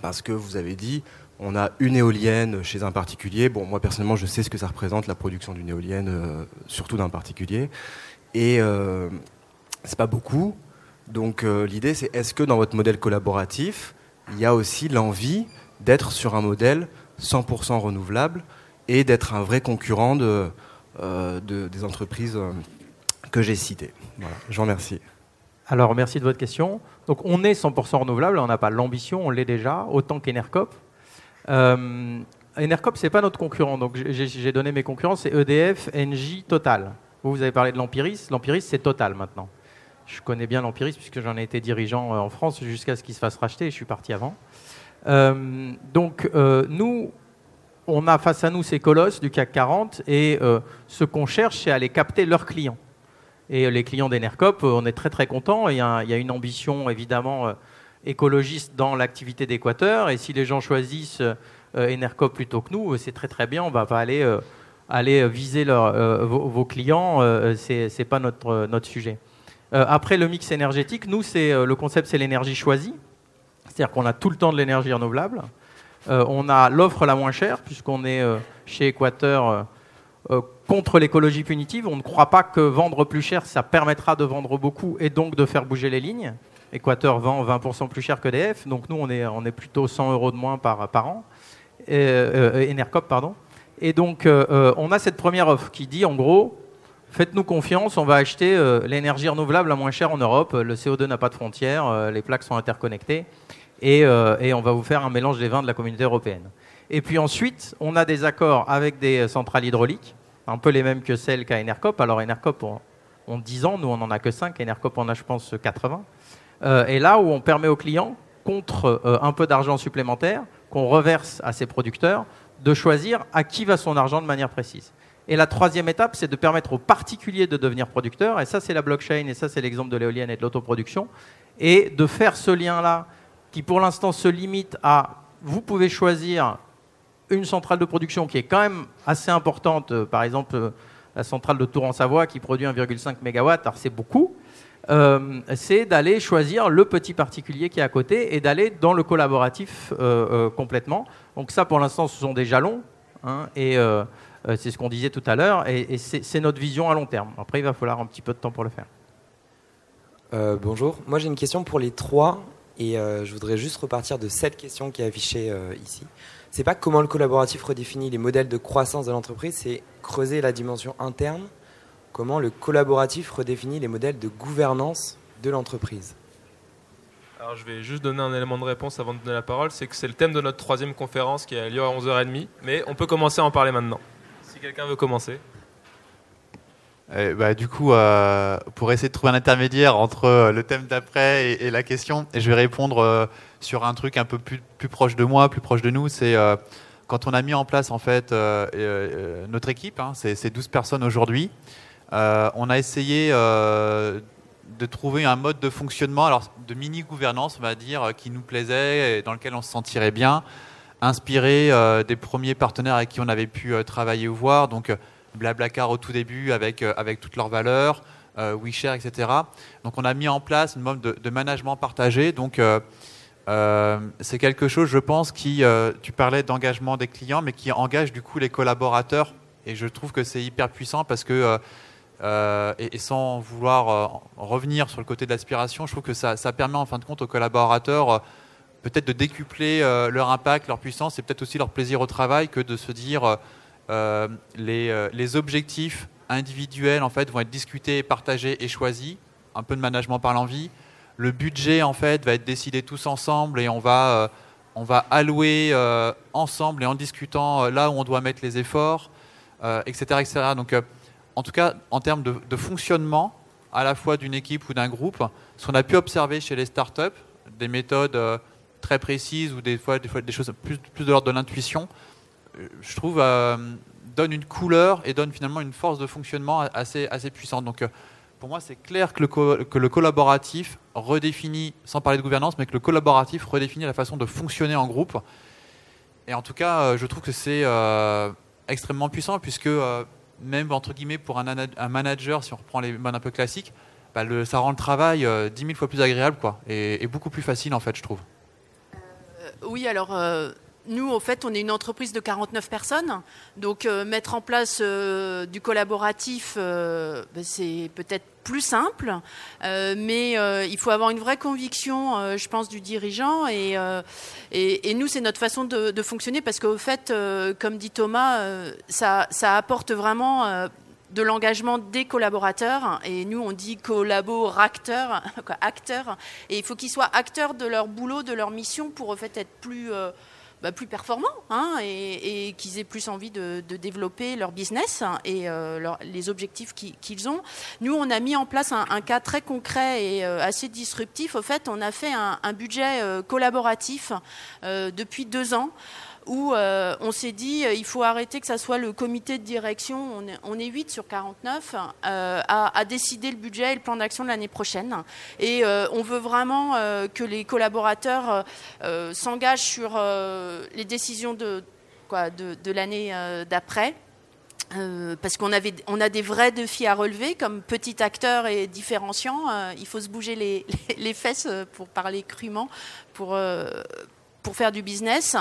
Parce que vous avez dit, on a une éolienne chez un particulier. Bon, moi personnellement, je sais ce que ça représente la production d'une éolienne, euh, surtout d'un particulier. Et euh, c'est pas beaucoup. Donc l'idée, c'est est-ce que dans votre modèle collaboratif, il y a aussi l'envie d'être sur un modèle 100% renouvelable et d'être un vrai concurrent de, des entreprises que j'ai citées? Voilà, je vous remercie. Alors, merci de votre question. Donc, on est 100% renouvelable, on n'a pas l'ambition, on l'est déjà, autant qu'Enercop. Euh, Enercop, ce n'est pas notre concurrent. Donc, j'ai donné mes concurrents, c'est EDF, Engie, Total. Vous, vous avez parlé de l'Empiris. L'Empiris, c'est Total maintenant. Je connais bien l'Empiris puisque j'en ai été dirigeant euh, en France jusqu'à ce qu'il se fasse racheter et je suis parti avant. Euh, donc, euh, nous, on a face à nous ces colosses du CAC 40 et ce qu'on cherche, c'est aller capter leurs clients. Et les clients d'Enercop, on est très très contents. Il il y a une ambition évidemment écologiste dans l'activité d'Équateur. Et si les gens choisissent Enercop plutôt que nous, c'est très très bien. On va aller, aller viser vos, clients. c'est n'est pas notre, notre sujet. après le mix énergétique, nous, c'est le concept, c'est l'énergie choisie. C'est-à-dire qu'on a tout le temps de l'énergie renouvelable. on a l'offre la moins chère, puisqu'on est chez Équateur contre l'écologie punitive. On ne croit pas que vendre plus cher, ça permettra de vendre beaucoup et donc de faire bouger les lignes. Équateur vend 20% plus cher que DF, donc nous, on est, on plutôt 100 euros de moins par, an. Euh, Enercop, pardon. Et donc, euh, euh, on a cette première offre qui dit, en gros, faites-nous confiance, on va acheter l'énergie renouvelable la moins chère en Europe. Le CO2 n'a pas de frontières, les plaques sont interconnectées, et, et on va vous faire un mélange des vins de la communauté européenne. Et puis ensuite, on a des accords avec des centrales hydrauliques un peu les mêmes que celles qu'a Enercop. Alors Enercop ont, 10 ans, nous on n'en a que 5, Enercop en a je pense 80. Euh, et là où on permet aux clients, contre euh, un peu d'argent supplémentaire qu'on reverse à ses producteurs, de choisir à qui va son argent de manière précise. Et la troisième étape, c'est de permettre aux particuliers de devenir producteurs, et ça c'est la blockchain, et ça c'est l'exemple de l'éolienne et de l'autoproduction, et de faire ce lien-là qui pour l'instant se limite à vous pouvez choisir une centrale de production qui est quand même assez importante, euh, par exemple la centrale de Tours en Savoie qui produit 1,5 MW, alors c'est beaucoup, euh, c'est d'aller choisir le petit particulier qui est à côté et d'aller dans le collaboratif complètement. Donc ça, pour l'instant, ce sont des jalons, hein, et c'est ce qu'on disait tout à l'heure, et, c'est notre vision à long terme. Après, il va falloir un petit peu de temps pour le faire. bonjour, moi j'ai une question pour les trois, et je voudrais juste repartir de cette question qui est affichée ici c'est pas comment le collaboratif redéfinit les modèles de croissance de l'entreprise, c'est creuser la dimension interne, comment le collaboratif redéfinit les modèles de gouvernance de l'entreprise. Alors je vais juste donner un élément de réponse avant de donner la parole, c'est que c'est le thème de notre troisième conférence qui a lieu à 11h30, mais on peut commencer à en parler maintenant. Si quelqu'un veut commencer. Eh, bah, du coup, euh, pour essayer de trouver un intermédiaire entre euh, le thème d'après et, la question, et je vais répondre euh, sur un truc un peu plus, plus, proche de moi, plus proche de nous, c'est quand on a mis en place en fait notre équipe, hein, c'est 12 personnes aujourd'hui, on a essayé de trouver un mode de fonctionnement, alors de mini-gouvernance, on va dire, qui nous plaisait et dans lequel on se sentirait bien, inspiré des premiers partenaires avec qui on avait pu travailler ou voir. Donc, Blablacar au tout début avec, euh, avec toutes leurs valeurs, euh, WeShare, etc. Donc on a mis en place une mode de, management partagé. Donc euh, c'est quelque chose, je pense, qui, tu parlais d'engagement des clients, mais qui engage du coup les collaborateurs. Et je trouve que c'est hyper puissant parce que, et, sans vouloir revenir sur le côté de l'aspiration, je trouve que ça, permet en fin de compte aux collaborateurs peut-être de décupler leur impact, leur puissance et peut-être aussi leur plaisir au travail que de se dire euh, euh, les, objectifs individuels en fait vont être discutés, partagés et choisis, un peu de management par l'envie. Le budget en fait va être décidé tous ensemble et on va, euh, on va allouer ensemble et en discutant là où on doit mettre les efforts, etc., etc. Donc, en tout cas, en termes de, fonctionnement, à la fois d'une équipe ou d'un groupe, ce qu'on a pu observer chez les startups, des méthodes très précises ou des fois des, choses plus, de l'ordre de l'intuition, je trouve, euh, donne une couleur et donne finalement une force de fonctionnement assez, puissante. Donc, euh, pour moi, c'est clair que le, collaboratif redéfinit, sans parler de gouvernance, mais que le collaboratif redéfinit la façon de fonctionner en groupe. Et en tout cas, euh, je trouve que c'est extrêmement puissant, puisque même, entre guillemets, pour un, manager, si on reprend les modes un peu classiques, bah, ça rend le travail dix mille fois plus agréable quoi, et, et, beaucoup plus facile, en fait, je trouve. oui, alors nous, au fait, on est une entreprise de 49 personnes. Donc, euh, mettre en place euh, du collaboratif, ben, c'est peut-être plus simple, mais il faut avoir une vraie conviction, je pense, du dirigeant. Et, nous, c'est notre façon de, fonctionner parce qu'au fait, comme dit Thomas, ça, ça, apporte vraiment de l'engagement des collaborateurs. Et nous, on dit collaborateurs, acteurs. Et il faut qu'ils soient acteurs de leur boulot, de leur mission pour, au fait, être plus bah, plus performants hein, et, qu'ils aient plus envie de, développer leur business et euh, les objectifs qu'ils ont. Nous, on a mis en place un, cas très concret et euh, assez disruptif. Au fait, on a fait un, budget euh, collaboratif depuis deux ans où euh, on s'est dit euh, il faut arrêter que ça soit le comité de direction, on est, on 8 sur 49, euh, à, décider le budget et le plan d'action de l'année prochaine. Et on veut vraiment que les collaborateurs s'engagent sur les décisions de, l'année d'après. parce qu'on a des vrais défis à relever, comme petit acteur et différenciant. il faut se bouger les, les, fesses, pour parler crûment, pour, pour faire du business.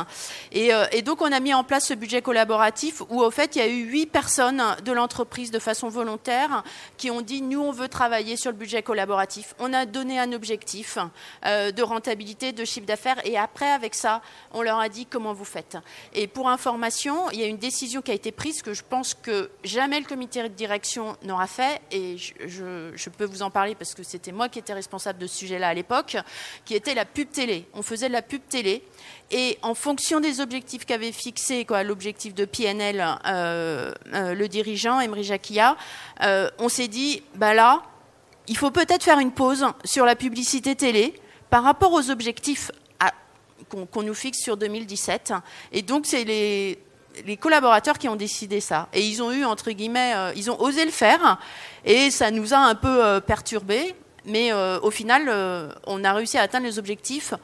Euh, et, donc, on a mis en place ce budget collaboratif où, au fait, il y a eu huit personnes de l'entreprise de façon volontaire qui ont dit nous, on veut travailler sur le budget collaboratif. On a donné un objectif euh, de rentabilité, de chiffre d'affaires. Et après, avec ça, on leur a dit comment vous faites? Et pour information, il y a une décision qui a été prise que je pense que jamais le comité de direction n'aura fait. Et je, je peux vous en parler parce que c'était moi qui étais responsable de ce sujet-là à l'époque, qui était la pub télé. On faisait de la pub télé. Et en fonction des objectifs qu'avait fixé l'objectif de PNL euh, euh, le dirigeant, Emery Jacquia, euh, on s'est dit, bah là, il faut peut-être faire une pause sur la publicité télé par rapport aux objectifs qu'on nous fixe sur 2017. Et donc, c'est les, collaborateurs qui ont décidé ça. Et ils ont eu, entre guillemets, ils ont osé le faire. Et ça nous a un peu perturbés. Mais au final, on a réussi à atteindre les objectifs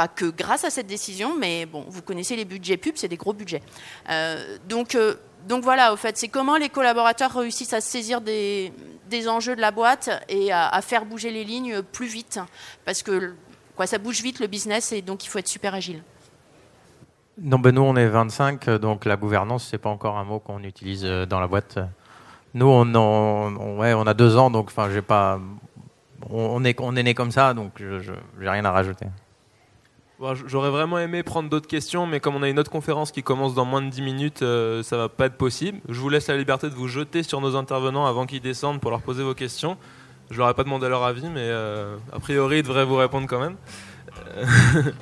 pas que grâce à cette décision, mais bon, vous connaissez les budgets pubs, c'est des gros budgets. Euh, donc, euh, donc voilà, au fait, c'est comment les collaborateurs réussissent à saisir des, des enjeux de la boîte et à, faire bouger les lignes plus vite, parce que quoi, ça bouge vite le business et donc il faut être super agile. Non, ben nous on est 25, donc la gouvernance c'est pas encore un mot qu'on utilise euh, dans la boîte. Nous on, a deux ans, donc enfin j'ai pas, on, est on est né comme ça, donc je n'ai rien à rajouter. J'aurais vraiment aimé prendre d'autres questions, mais comme on a une autre conférence qui commence dans moins de 10 minutes, euh, ça va pas être possible. Je vous laisse la liberté de vous jeter sur nos intervenants avant qu'ils descendent pour leur poser vos questions. Je leur ai pas demandé leur avis, mais euh, a priori, ils devraient vous répondre quand même.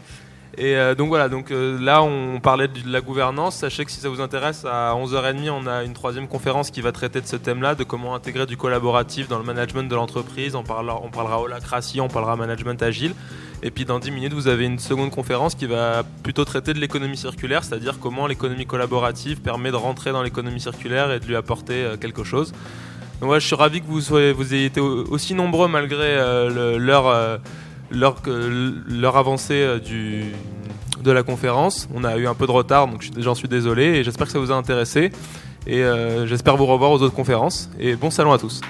Et euh, donc voilà, donc là on parlait de la gouvernance. Sachez que si ça vous intéresse, à 11h30, on a une troisième conférence qui va traiter de ce thème-là, de comment intégrer du collaboratif dans le management de l'entreprise. On parlera, on parlera holacratie, on parlera management agile. Et puis dans 10 minutes, vous avez une seconde conférence qui va plutôt traiter de l'économie circulaire, c'est-à-dire comment l'économie collaborative permet de rentrer dans l'économie circulaire et de lui apporter euh, quelque chose. Donc je suis ravi que vous, soyez, vous ayez été aussi nombreux malgré euh, leur, euh, avancée du, de la conférence. On a eu un peu de retard, donc j'en suis désolé et j'espère que ça vous a intéressé. Et j'espère vous revoir aux autres conférences. Et bon salon à tous.